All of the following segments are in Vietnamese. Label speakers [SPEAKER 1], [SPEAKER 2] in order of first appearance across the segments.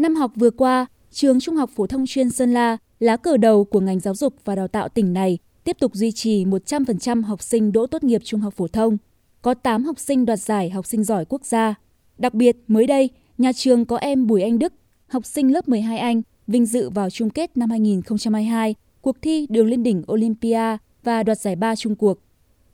[SPEAKER 1] Năm học vừa qua, trường Trung học phổ thông chuyên Sơn La, lá cờ đầu của ngành giáo dục và đào tạo tỉnh này, tiếp tục duy trì 100% học sinh đỗ tốt nghiệp trung học phổ thông. Có 8 học sinh đoạt giải học sinh giỏi quốc gia. Đặc biệt, mới đây, nhà trường có em Bùi Anh Đức, học sinh lớp 12 Anh, vinh dự vào chung kết năm 2022, cuộc thi đường lên đỉnh Olympia và đoạt giải ba chung cuộc.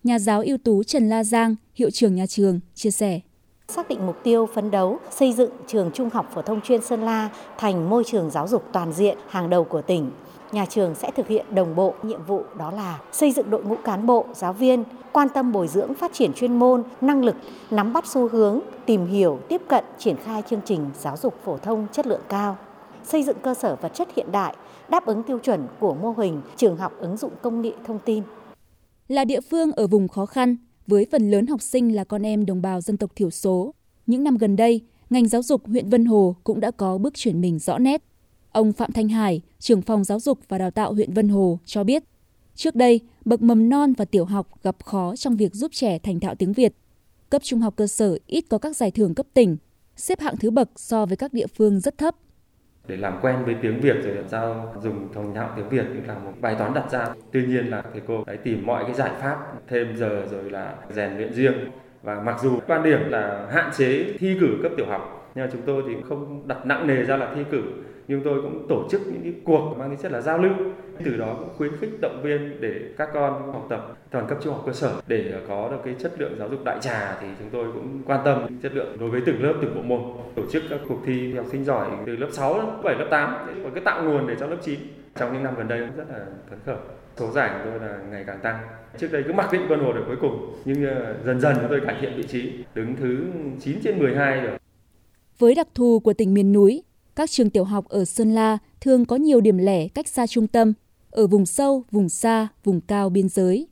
[SPEAKER 1] Nhà giáo ưu tú Trần La Giang, hiệu trưởng nhà trường, chia sẻ.
[SPEAKER 2] Xác định mục tiêu phấn đấu xây dựng trường Trung học phổ thông chuyên Sơn La thành môi trường giáo dục toàn diện hàng đầu của tỉnh. Nhà trường sẽ thực hiện đồng bộ nhiệm vụ đó là xây dựng đội ngũ cán bộ, giáo viên, quan tâm bồi dưỡng phát triển chuyên môn, năng lực, nắm bắt xu hướng, tìm hiểu, tiếp cận, triển khai chương trình giáo dục phổ thông chất lượng cao, xây dựng cơ sở vật chất hiện đại, đáp ứng tiêu chuẩn của mô hình trường học ứng dụng công nghệ thông tin.
[SPEAKER 1] Là địa phương ở vùng khó khăn, với phần lớn học sinh là con em đồng bào dân tộc thiểu số. Những năm gần đây, ngành giáo dục huyện Vân Hồ cũng đã có bước chuyển mình rõ nét. Ông Phạm Thanh Hải, trưởng phòng giáo dục và đào tạo huyện Vân Hồ cho biết, trước đây, bậc mầm non và tiểu học gặp khó trong việc giúp trẻ thành thạo tiếng Việt. Cấp trung học cơ sở ít có các giải thưởng cấp tỉnh, xếp hạng thứ bậc so với các địa phương rất thấp
[SPEAKER 3] để làm quen với tiếng Việt rồi làm sao dùng thông thạo tiếng Việt cũng là một bài toán đặt ra. Tuy nhiên là thầy cô ấy tìm mọi cái giải pháp thêm giờ rồi là rèn luyện riêng và mặc dù quan điểm là hạn chế thi cử cấp tiểu học nhưng mà chúng tôi thì không đặt nặng nề ra là thi cử nhưng tôi cũng tổ chức những cái cuộc mang tính chất là giao lưu. Từ đó cũng khuyến khích động viên để các con học tập toàn cấp trung học cơ sở. Để có được cái chất lượng giáo dục đại trà thì chúng tôi cũng quan tâm chất lượng đối với từng lớp từng bộ môn. Tổ chức các cuộc thi học sinh giỏi từ lớp 6, lớp 7, lớp 8 và cái tạo nguồn để cho lớp 9 trong những năm gần đây cũng rất là phấn khởi. Số giải của tôi là ngày càng tăng. Trước đây cứ mặc định quân hồ được cuối cùng nhưng ờ, dần dần chúng tôi cải thiện vị trí. Đứng thứ 9 trên 12 rồi
[SPEAKER 1] với đặc thù của tỉnh miền núi các trường tiểu học ở Sơn La thường có nhiều điểm lẻ cách xa trung tâm, ở vùng sâu, vùng xa, vùng cao biên giới.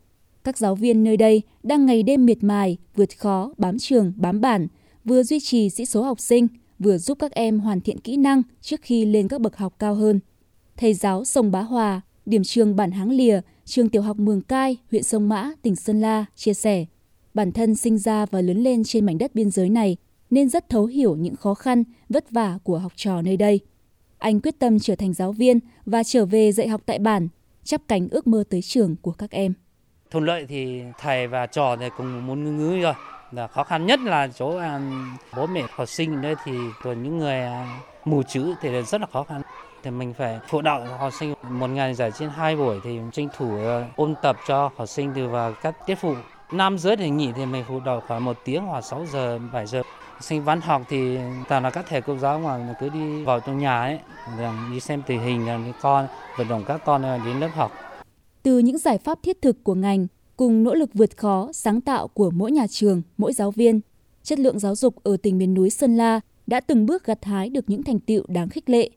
[SPEAKER 1] Các giáo viên nơi đây đang ngày đêm miệt mài, vượt khó, bám trường, bám bản, vừa duy trì sĩ số học sinh, vừa giúp các em hoàn thiện kỹ năng trước khi lên các bậc học cao hơn. Thầy giáo Sông Bá Hòa, điểm trường bản Háng Lìa, trường tiểu học Mường Cai, huyện Sông Mã, tỉnh Sơn La chia sẻ, bản thân sinh ra và lớn lên trên mảnh đất biên giới này nên rất thấu hiểu những khó khăn, vất vả của học trò nơi đây. Anh quyết tâm trở thành giáo viên và trở về dạy học tại bản, chắp cánh ước mơ tới trường của các em.
[SPEAKER 4] Thuận lợi thì thầy và trò thì cùng muốn ngữ ngữ rồi. Là khó khăn nhất là chỗ um, bố mẹ học sinh đây thì toàn những người uh, mù chữ thì rất là khó khăn thì mình phải phụ đạo học sinh một ngày giải trên hai buổi thì tranh thủ à, ôn tập cho học sinh từ vào các tiết phụ Nam giới thì nghỉ thì mình phụ đầu khoảng một tiếng hoặc 6 giờ, 7 giờ. Sinh văn học thì toàn là các thầy cô giáo mà cứ đi vào trong nhà ấy, đi xem tình hình là con, vận động các con ờ, đến lớp học.
[SPEAKER 1] Từ những giải pháp thiết thực của ngành, cùng nỗ lực vượt khó, sáng tạo của mỗi nhà trường, mỗi giáo viên, chất lượng giáo dục ở tỉnh miền núi Sơn La đã từng bước gặt hái được những thành tựu đáng khích lệ.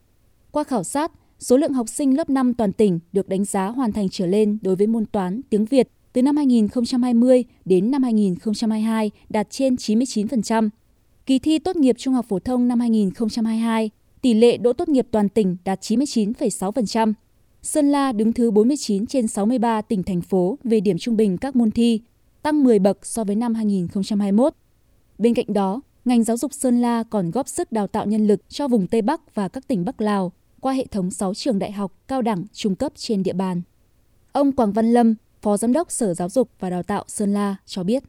[SPEAKER 1] Qua khảo sát, số lượng học sinh lớp 5 toàn tỉnh được đánh giá hoàn thành trở lên đối với môn toán, tiếng Việt từ năm 2020 đến năm 2022 đạt trên 99%. Kỳ thi tốt nghiệp trung học phổ thông năm 2022, tỷ lệ đỗ tốt nghiệp toàn tỉnh đạt 99,6%. Sơn La đứng thứ 49 trên 63 tỉnh thành phố về điểm trung bình các môn thi, tăng 10 bậc so với năm 2021. Bên cạnh đó, ngành giáo dục Sơn La còn góp sức đào tạo nhân lực cho vùng Tây Bắc và các tỉnh Bắc Lào qua hệ thống 6 trường đại học, cao đẳng, trung cấp trên địa bàn. Ông Quảng Văn Lâm, Phó Giám đốc Sở Giáo dục và Đào tạo Sơn La cho biết.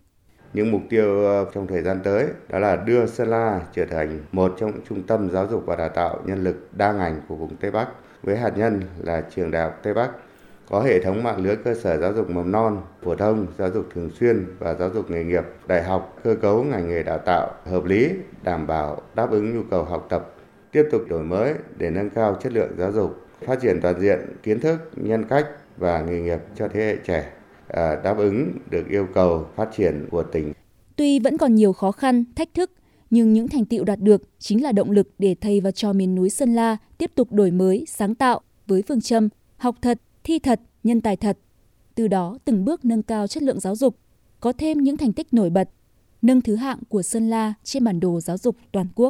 [SPEAKER 5] Những mục tiêu ờ, trong thời gian tới đó là đưa Sơn La trở thành một trong những trung tâm giáo dục và đào tạo nhân lực đa ngành của vùng Tây Bắc với hạt nhân là trường Đại học Tây Bắc có hệ thống mạng lưới cơ sở giáo dục mầm non, phổ thông, giáo dục thường xuyên và giáo dục nghề nghiệp, đại học, cơ cấu ngành nghề đào tạo hợp lý, đảm bảo đáp ứng nhu cầu học tập, tiếp tục đổi mới để nâng cao chất lượng giáo dục, phát triển toàn diện kiến thức, nhân cách, và nghề nghiệp cho thế hệ trẻ à, đáp ứng được yêu cầu phát triển của tỉnh.
[SPEAKER 1] Tuy vẫn còn nhiều khó khăn, thách thức, nhưng những thành tiệu đạt được chính là động lực để thầy và trò miền núi Sơn La tiếp tục đổi mới, sáng tạo với phương châm học thật, thi thật, nhân tài thật. Từ đó từng bước nâng cao chất lượng giáo dục, có thêm những thành tích nổi bật, nâng thứ hạng của Sơn La trên bản đồ giáo dục toàn quốc.